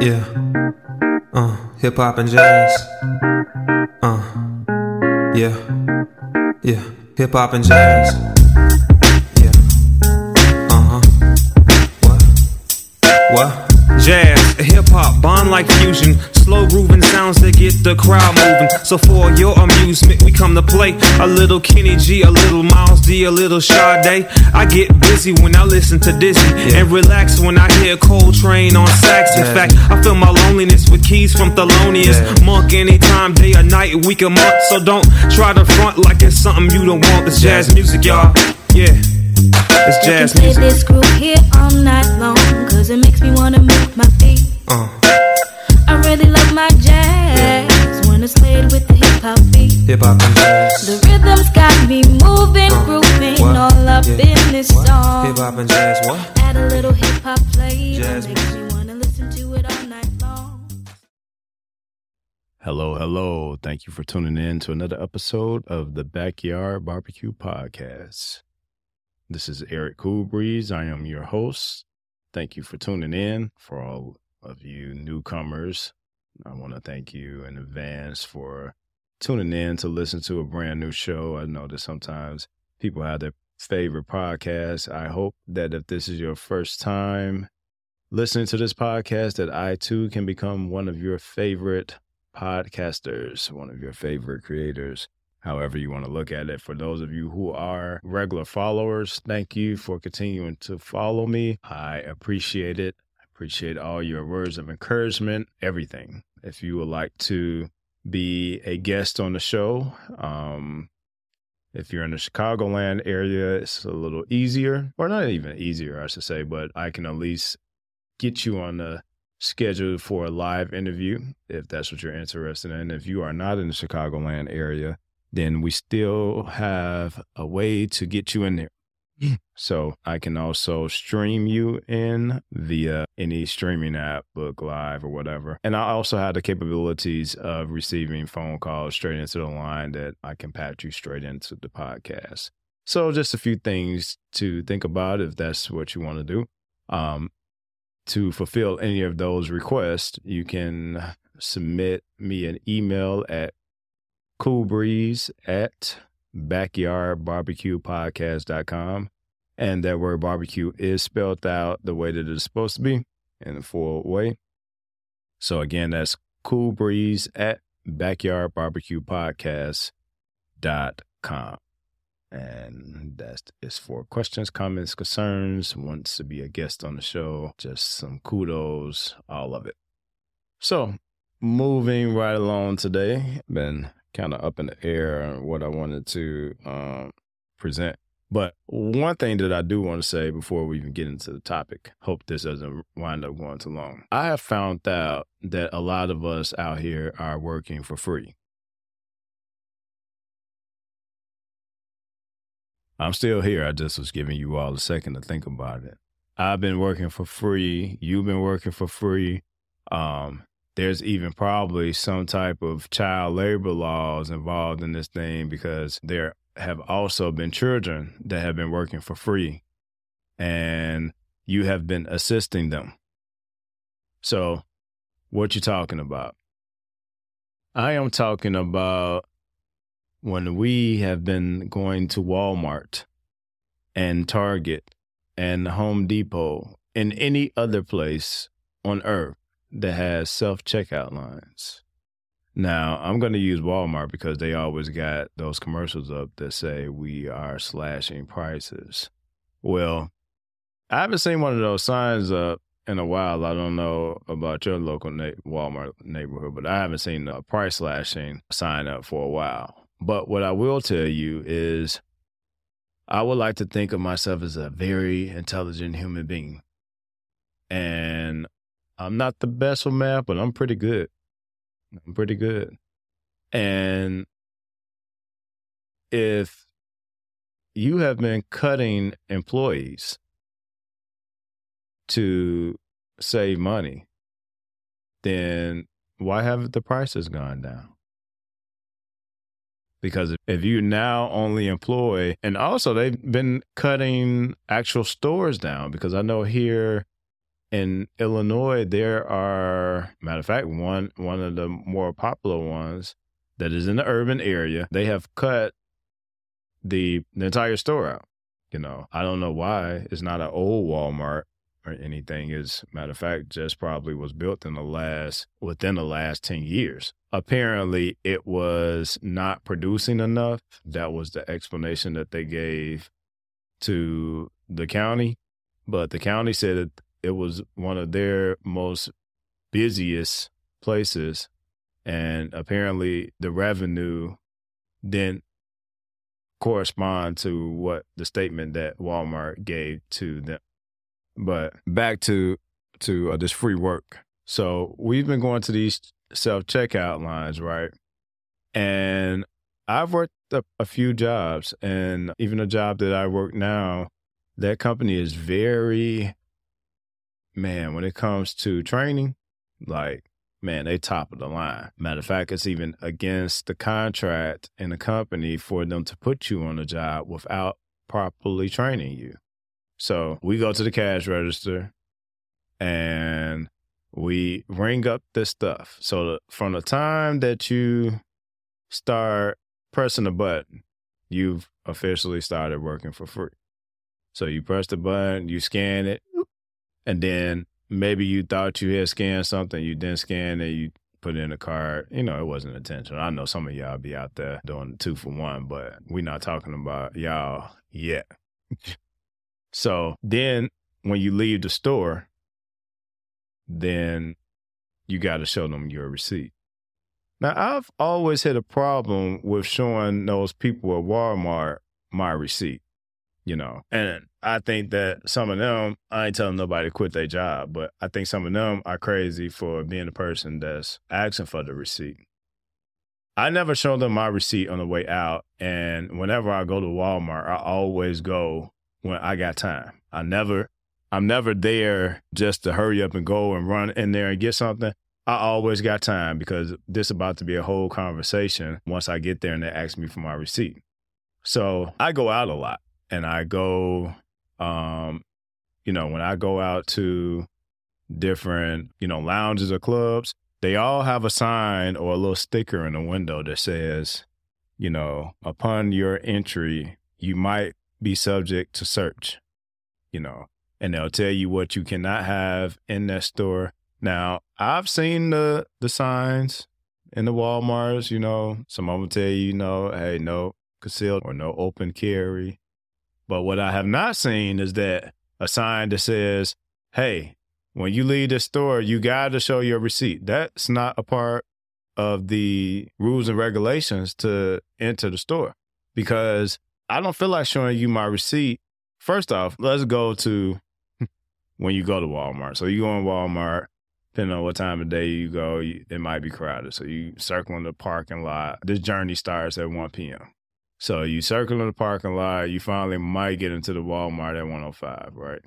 Yeah. Uh, hip hop and jazz. Uh, yeah. Yeah. Hip hop and jazz. Yeah. Uh huh. What? What? Jazz, hip hop, bond like fusion. Slow grooving sounds that get the crowd moving. So for your amusement, we come to play a little Kenny G, a little Miles D, a little Sade. I get busy when I listen to Dizzy yeah. and relax when I hear Coltrane on sax. In yeah. fact, I feel my loneliness with keys from Thelonious yeah. Monk anytime, day or night, week or month. So don't try to front like it's something you don't want. It's jazz music, y'all. Yeah. It's jazz play music. this group here all night long, cause it makes me wanna move my feet. Uh. Hip hop and jazz. The rhythm's got me moving, grooving what? all up yeah. in this what? song. Hip hop and jazz, what? Add a little hip hop flavor, jazz makes me wanna listen to it all night long. Hello, hello. Thank you for tuning in to another episode of the Backyard Barbecue Podcast. This is Eric Coolbreeze. I am your host. Thank you for tuning in. For all of you newcomers, I want to thank you in advance for tuning in to listen to a brand new show. I know that sometimes people have their favorite podcasts. I hope that if this is your first time listening to this podcast, that I too can become one of your favorite podcasters, one of your favorite creators however you want to look at it. For those of you who are regular followers, thank you for continuing to follow me. I appreciate it. I appreciate all your words of encouragement, everything. If you would like to be a guest on the show, um, if you're in the Chicagoland area, it's a little easier, or not even easier, I should say, but I can at least get you on the schedule for a live interview if that's what you're interested in. If you are not in the Chicagoland area, then we still have a way to get you in there. So I can also stream you in via any streaming app, Book Live or whatever. And I also have the capabilities of receiving phone calls straight into the line that I can patch you straight into the podcast. So just a few things to think about if that's what you want to do. Um, to fulfill any of those requests, you can submit me an email at coolbreeze at backyardbarbecuepodcast.com. And that word barbecue is spelled out the way that it's supposed to be in the full way. So again, that's coolbreeze at backyardbarbecuepodcast.com. And that's it's for questions, comments, concerns, wants to be a guest on the show, just some kudos, all of it. So moving right along today, been kind of up in the air what I wanted to um, present. But one thing that I do want to say before we even get into the topic, hope this doesn't wind up going too long. I have found out that a lot of us out here are working for free. I'm still here. I just was giving you all a second to think about it. I've been working for free. You've been working for free. Um, there's even probably some type of child labor laws involved in this thing because there have also been children that have been working for free and you have been assisting them. So, what you talking about? I am talking about when we have been going to Walmart and Target and Home Depot and any other place on earth that has self checkout lines. Now, I'm going to use Walmart because they always got those commercials up that say we are slashing prices. Well, I haven't seen one of those signs up in a while. I don't know about your local na- Walmart neighborhood, but I haven't seen a price slashing sign up for a while. But what I will tell you is I would like to think of myself as a very intelligent human being. And I'm not the best with math, but I'm pretty good. I'm pretty good. And if you have been cutting employees to save money, then why haven't the prices gone down? Because if you now only employ, and also they've been cutting actual stores down because I know here in Illinois, there are matter of fact, one one of the more popular ones that is in the urban area, they have cut the, the entire store out. You know, I don't know why it's not an old Walmart or anything. As matter of fact, just probably was built in the last within the last ten years. Apparently, it was not producing enough. That was the explanation that they gave to the county. But the county said that it was one of their most busiest places. And apparently the revenue didn't correspond to what the statement that Walmart gave to them. But back to to uh, this free work. So we've been going to these self checkout lines, right? And I've worked a, a few jobs, and even a job that I work now, that company is very man, when it comes to training, like, man, they top of the line. Matter of fact, it's even against the contract in the company for them to put you on a job without properly training you. So we go to the cash register and we ring up this stuff. So from the time that you start pressing the button, you've officially started working for free. So you press the button, you scan it, and then maybe you thought you had scanned something, you didn't scan it, you put in a card. You know, it wasn't intentional. I know some of y'all be out there doing two for one, but we're not talking about y'all yet. so then when you leave the store, then you got to show them your receipt. Now, I've always had a problem with showing those people at Walmart my receipt you know. And I think that some of them, I ain't telling nobody to quit their job, but I think some of them are crazy for being a person that's asking for the receipt. I never show them my receipt on the way out. And whenever I go to Walmart, I always go when I got time. I never, I'm never there just to hurry up and go and run in there and get something. I always got time because this about to be a whole conversation once I get there and they ask me for my receipt. So I go out a lot and I go, um, you know, when I go out to different, you know, lounges or clubs, they all have a sign or a little sticker in the window that says, you know, upon your entry, you might be subject to search, you know, and they'll tell you what you cannot have in that store. Now, I've seen the the signs in the Walmarts, you know, some of them tell you, you know, hey, no concealed or no open carry. But what I have not seen is that a sign that says, hey, when you leave the store, you got to show your receipt. That's not a part of the rules and regulations to enter the store because I don't feel like showing you my receipt. First off, let's go to when you go to Walmart. So you go in Walmart, depending on what time of day you go, it might be crowded. So you circle in the parking lot. This journey starts at 1 p.m. So you circle in the parking lot, you finally might get into the Walmart at 105, right?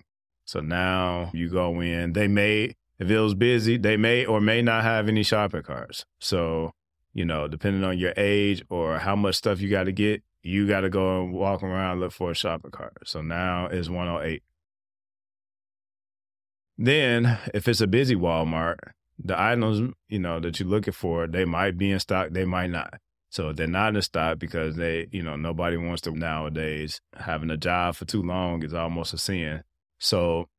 So now you go in. They may, if it was busy, they may or may not have any shopping carts. So, you know, depending on your age or how much stuff you got to get, you got to go and walk around look for a shopping cart. So now it's 108. Then, if it's a busy Walmart, the items, you know, that you're looking for, they might be in stock, they might not. So they're not in stock because they, you know, nobody wants to nowadays. Having a job for too long is almost a sin. So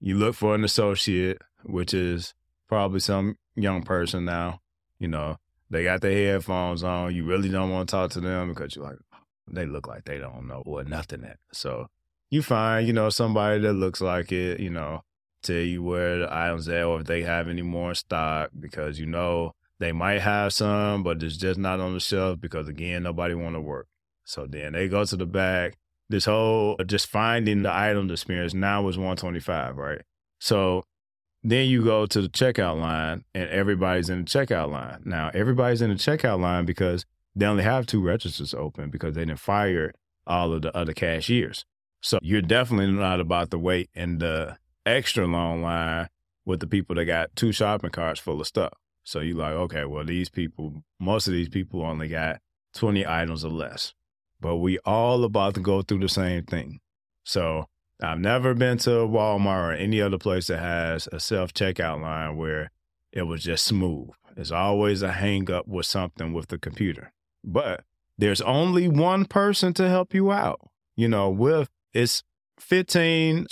you look for an associate, which is probably some young person now. You know, they got their headphones on. You really don't want to talk to them because you're like, they look like they don't know what nothing at. So you find, you know, somebody that looks like it, you know, tell you where the items are or if they have any more stock because you know they might have some, but it's just not on the shelf because again, nobody want to work. So then they go to the back. This whole uh, just finding the item experience now is 125, right? So then you go to the checkout line and everybody's in the checkout line. Now everybody's in the checkout line because they only have two registers open because they didn't fire all of the other cashiers. So you're definitely not about to wait in the extra long line with the people that got two shopping carts full of stuff. So you like, okay, well, these people, most of these people only got 20 items or less, but we all about to go through the same thing. So I've never been to Walmart or any other place that has a self checkout line where it was just smooth. There's always a hang up with something with the computer. But there's only one person to help you out. You know, with it's 15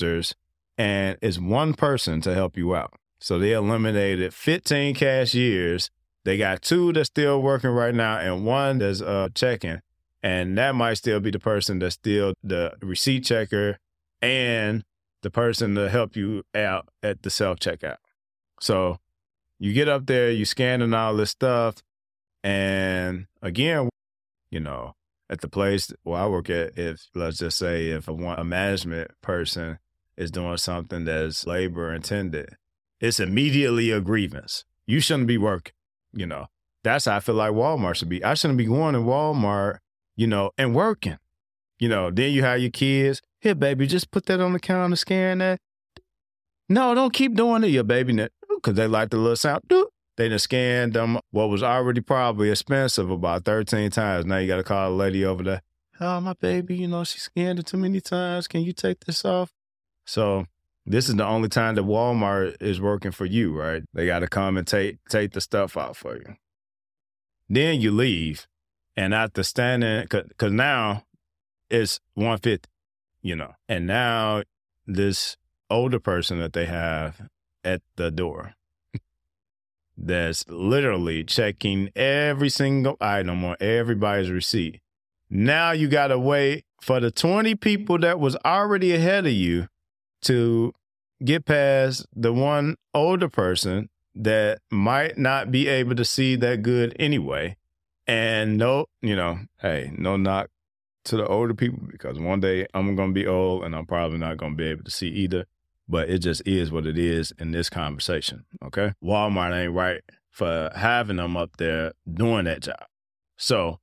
and it's one person to help you out. So they eliminated 15 cashiers. They got two that's still working right now and one that's uh, checking. And that might still be the person that's still the receipt checker and the person to help you out at the self checkout. So you get up there, you scanning all this stuff. And again, you know, at the place where I work at, if let's just say if a, a management person is doing something that's labor intended, it's immediately a grievance. You shouldn't be working, you know. That's how I feel like Walmart should be. I shouldn't be going to Walmart, you know, and working. You know, then you have your kids. Here, baby, just put that on the counter, scan that. No, don't keep doing it, your baby, because they like the little sound. They done scanned them what was already probably expensive about 13 times. Now you got to call a lady over there. Oh, my baby, you know, she scanned it too many times. Can you take this off? So this is the only time that Walmart is working for you, right? They got to come and take take the stuff out for you. Then you leave, and after standing, because now it's 150, you know, and now this older person that they have at the door that's literally checking every single item on everybody's receipt. Now you got to wait for the 20 people that was already ahead of you to get past the one older person that might not be able to see that good anyway. And no, you know, hey, no knock to the older people because one day I'm going to be old and I'm probably not going to be able to see either but it just is what it is in this conversation. Okay. Walmart ain't right for having them up there doing that job. So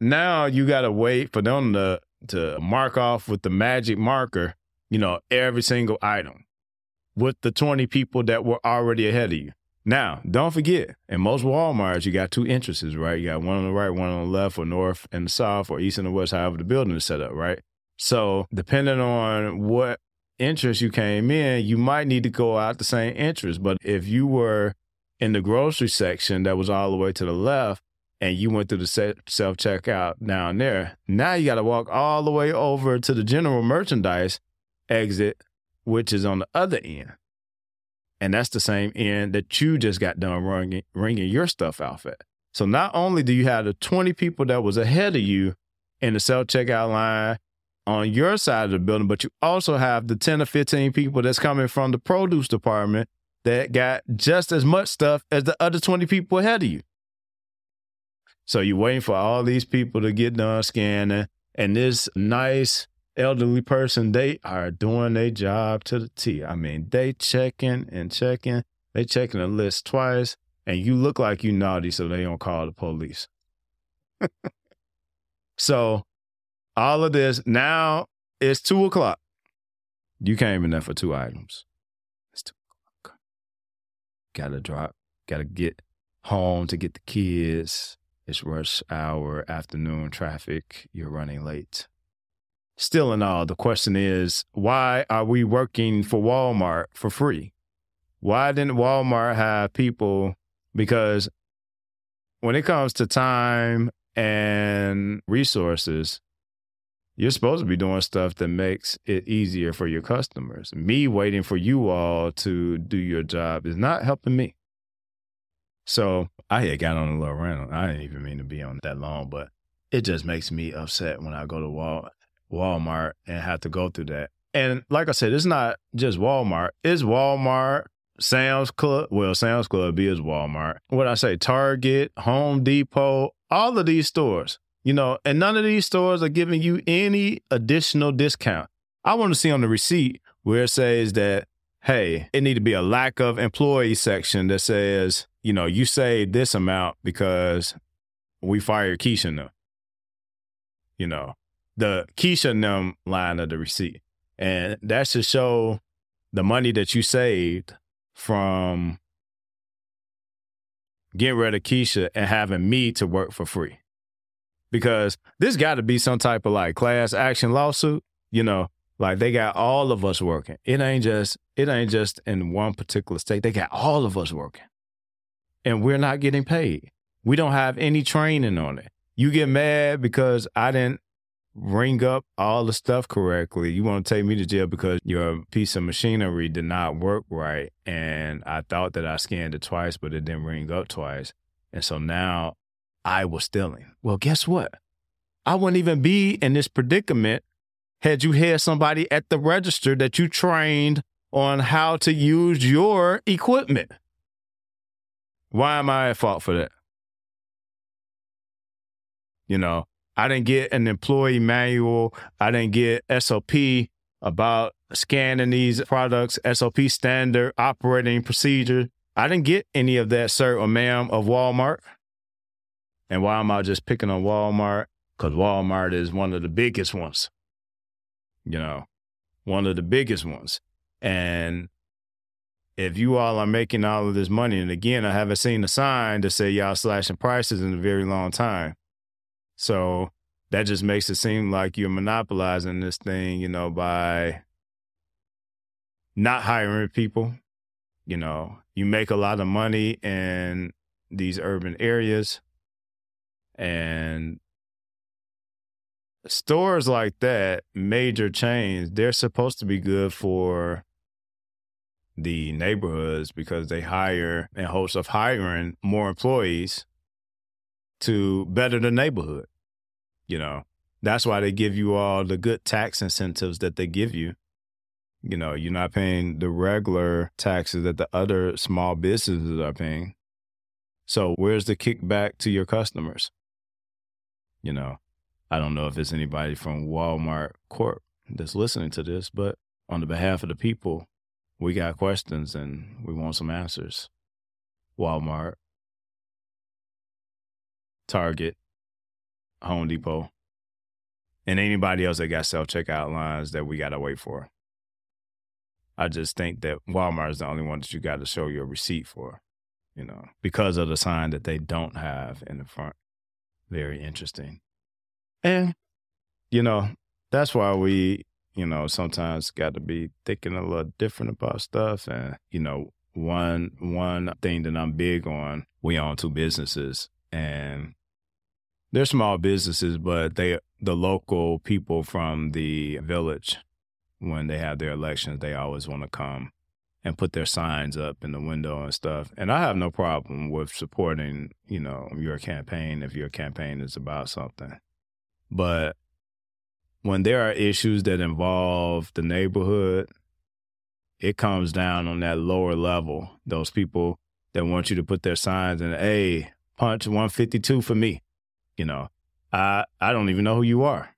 now you got to wait for them to, to mark off with the magic marker, you know, every single item with the 20 people that were already ahead of you. Now, don't forget, in most Walmarts, you got two entrances, right? You got one on the right, one on the left, or north and south, or east and the west, however the building is set up, right? So, depending on what interest you came in, you might need to go out the same interest. But if you were in the grocery section that was all the way to the left and you went through the self checkout down there, now you got to walk all the way over to the general merchandise exit, which is on the other end. And that's the same end that you just got done ringing, ringing your stuff off at. So not only do you have the 20 people that was ahead of you in the self checkout line on your side of the building, but you also have the 10 or 15 people that's coming from the produce department that got just as much stuff as the other 20 people ahead of you. So you're waiting for all these people to get done scanning, and this nice elderly person, they are doing their job to the T. I mean, they checking and checking, they checking the list twice, and you look like you naughty, so they don't call the police. so all of this. Now it's two o'clock. You came in there for two items. It's two o'clock. Gotta drop. Gotta get home to get the kids. It's rush hour, afternoon traffic. You're running late. Still in all, the question is why are we working for Walmart for free? Why didn't Walmart have people? Because when it comes to time and resources, you're supposed to be doing stuff that makes it easier for your customers. Me waiting for you all to do your job is not helping me. So I had got on a little rant. I didn't even mean to be on that long, but it just makes me upset when I go to Wal- Walmart and have to go through that. And like I said, it's not just Walmart. It's Walmart, Sam's Club. Well, Sam's Club is Walmart. What I say, Target, Home Depot, all of these stores you know, and none of these stores are giving you any additional discount. I want to see on the receipt where it says that, hey, it need to be a lack of employee section that says, you know, you saved this amount because we fired Keisha. You know, the Keisha and them line of the receipt. And that should show the money that you saved from getting rid of Keisha and having me to work for free because this got to be some type of like class action lawsuit, you know, Like they got all of us working. It ain't just it ain't just in one particular state. They got all of us working. And we're not getting paid. We don't have any training on it. You get mad because I didn't ring up all the stuff correctly. You want to take me to jail because your piece of machinery did not work right. And I thought that I scanned it twice, but it didn't ring up twice. And so now I was stealing. Well, guess what? I wouldn't even be in this predicament had you had somebody at the register that you trained on how to use your equipment. Why am I at fault for that? You know, I didn't get an employee manual. I didn't get SOP about scanning these products, SOP standard operating procedure. I didn't get any of that, sir or ma'am, of Walmart. And why am I just picking on Walmart? Because Walmart is one of the biggest ones. You know, one of the biggest ones. And if you all are making all of this money, and again, I haven't seen a sign to say y'all slashing prices in a very long time. So that just makes it seem like you're monopolizing this thing, you know, by not hiring people. You know, you make a lot of money in these urban areas and stores like that, major chains, they're supposed to be good for the neighborhoods because they hire in hopes of hiring more employees to better the neighborhood. You know, that's why they give you all the good tax incentives that they give you. You know, you're not paying the regular taxes that the other small businesses are paying. So, where's the kickback to your customers? You know, I don't know if it's anybody from Walmart Corp that's listening to this, but on the behalf of the people, we got questions and we want some answers. Walmart, Target, Home Depot, and anybody else that got self checkout lines that we got to wait for. I just think that Walmart is the only one that you got to show your receipt for, you know, because of the sign that they don't have in the front. Very interesting. And, you know, that's why we, you know, sometimes got to be thinking a little different about stuff. And, you know, one one thing that I'm big on, we own two businesses and they're small businesses, but they the local people from the village when they have their elections, they always want to come and put their signs up in the window and stuff. And I have no problem with supporting, you know, your campaign if your campaign is about something. But when there are issues that involve the neighborhood, it comes down on that lower level. Those people that want you to put their signs in, hey, punch 152 for me you know, I I don't even know who you are,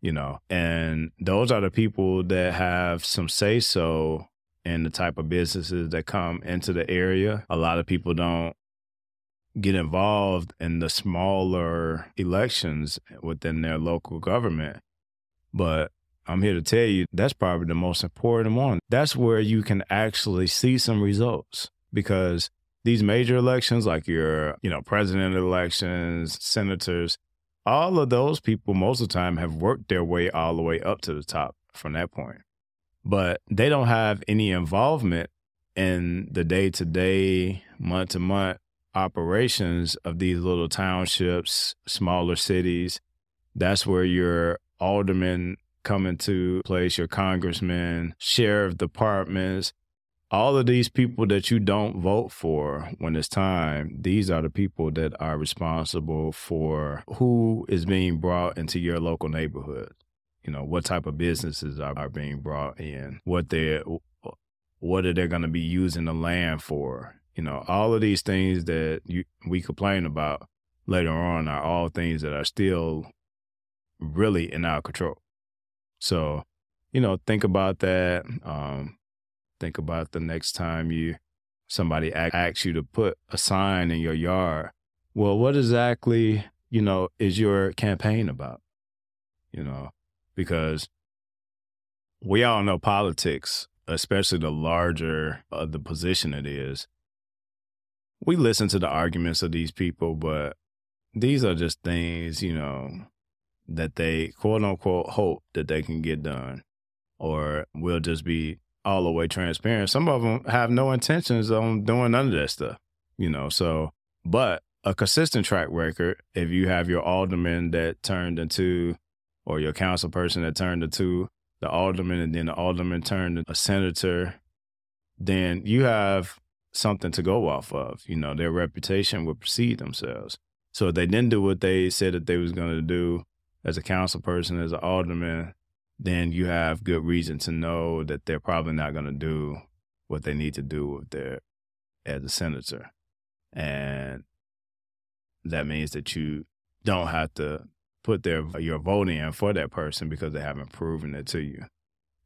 you know, and those are the people that have some say so in the type of businesses that come into the area. A lot of people don't get involved in the smaller elections within their local government. But I'm here to tell you that's probably the most important one. That's where you can actually see some results because these major elections, like your, you know, president elections, senators, all of those people most of the time have worked their way all the way up to the top from that point. But they don't have any involvement in the day to day, month to month operations of these little townships, smaller cities. That's where your aldermen come into place, your congressmen, sheriff departments, all of these people that you don't vote for when it's time, these are the people that are responsible for who is being brought into your local neighborhood. You know, what type of businesses are, are being brought in, what they're what are they going to be using the land for? You know, all of these things that you, we complain about later on are all things that are still really in our control. So, you know, think about that. Um, think about the next time you somebody asks you to put a sign in your yard. Well, what exactly, you know, is your campaign about? You know, because we all know politics, especially the larger uh, the position it is. We listen to the arguments of these people, but these are just things, you know, that they quote unquote hope that they can get done. or we'll just be all the way transparent. Some of them have no intentions on doing none of that stuff, you know. So, but a consistent track record, if you have your alderman that turned into, or your council person that turned into the alderman, and then the alderman turned a senator, then you have something to go off of. You know, their reputation will precede themselves. So if they didn't do what they said that they was going to do as a council person, as an alderman, then you have good reason to know that they're probably not going to do what they need to do with their as a senator. And that means that you don't have to put their your vote in for that person because they haven't proven it to you.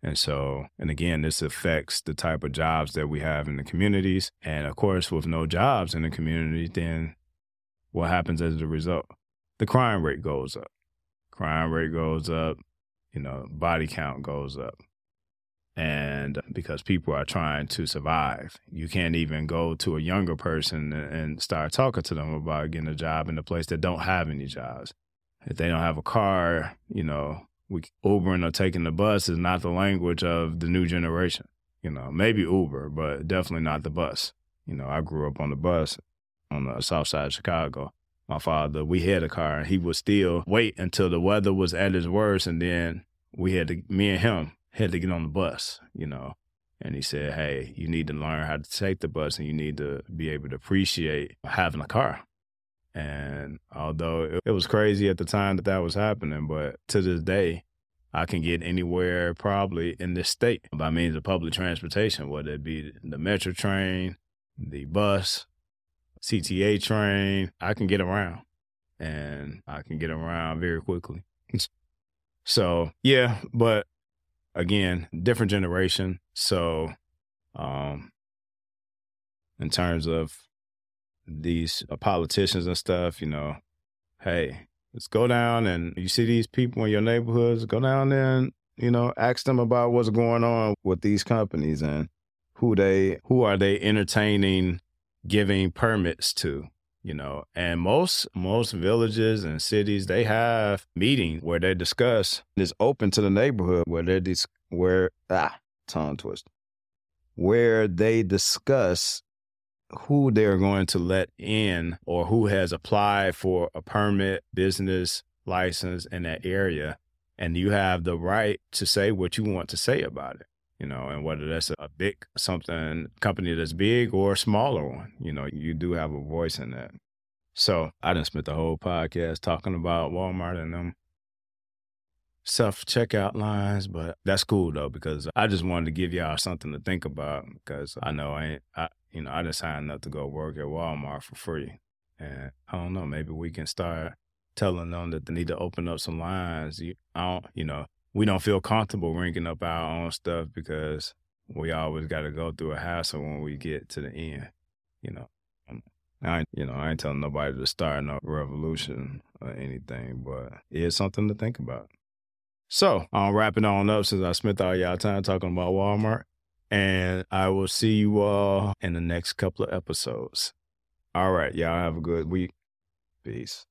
And so, and again, this affects the type of jobs that we have in the communities. And of course, with no jobs in the community, then what happens as a result? The crime rate goes up. Crime rate goes up, you know, body count goes up. And because people are trying to survive, you can't even go to a younger person and start talking to them about getting a job in a place that don't have any jobs. If they don't have a car, you know, we Ubering or taking the bus is not the language of the new generation. You know, maybe Uber, but definitely not the bus. You know, I grew up on the bus on the south side of Chicago. My father, we had a car, and he would still wait until the weather was at its worst, and then we had to, me and him had to get on the bus, you know. And he said, "Hey, you need to learn how to take the bus, and you need to be able to appreciate having a car." And although it was crazy at the time that that was happening, but to this day, I can get anywhere probably in this state by means of public transportation, whether it be the metro train, the bus, CTA train, I can get around and I can get around very quickly. so, yeah, but again, different generation. So, um, in terms of these uh, politicians and stuff, you know, hey, let's go down and you see these people in your neighborhoods, go down there and, you know, ask them about what's going on with these companies and who they who are they entertaining giving permits to you know and most most villages and cities they have meetings where they discuss. It's open to the neighborhood where they dis- where ah tongue twist where they discuss who they're going to let in or who has applied for a permit business license in that area. And you have the right to say what you want to say about it you know, and whether that's a big something company that's big or a smaller one, you know, you do have a voice in that. So I didn't spend the whole podcast talking about Walmart and them self checkout lines, but that's cool though because I just wanted to give y'all something to think about because I know I ain't, I you know I just signed up to go work at Walmart for free, and I don't know maybe we can start telling them that they need to open up some lines. You, I don't, you know, we don't feel comfortable ringing up our own stuff because we always got to go through a hassle when we get to the end. You know, um, I you know I ain't telling nobody to start no revolution or anything, but it's something to think about. So I'm wrapping on up since I spent all y'all time talking about Walmart, and I will see you all in the next couple of episodes. All right, y'all have a good week. Peace.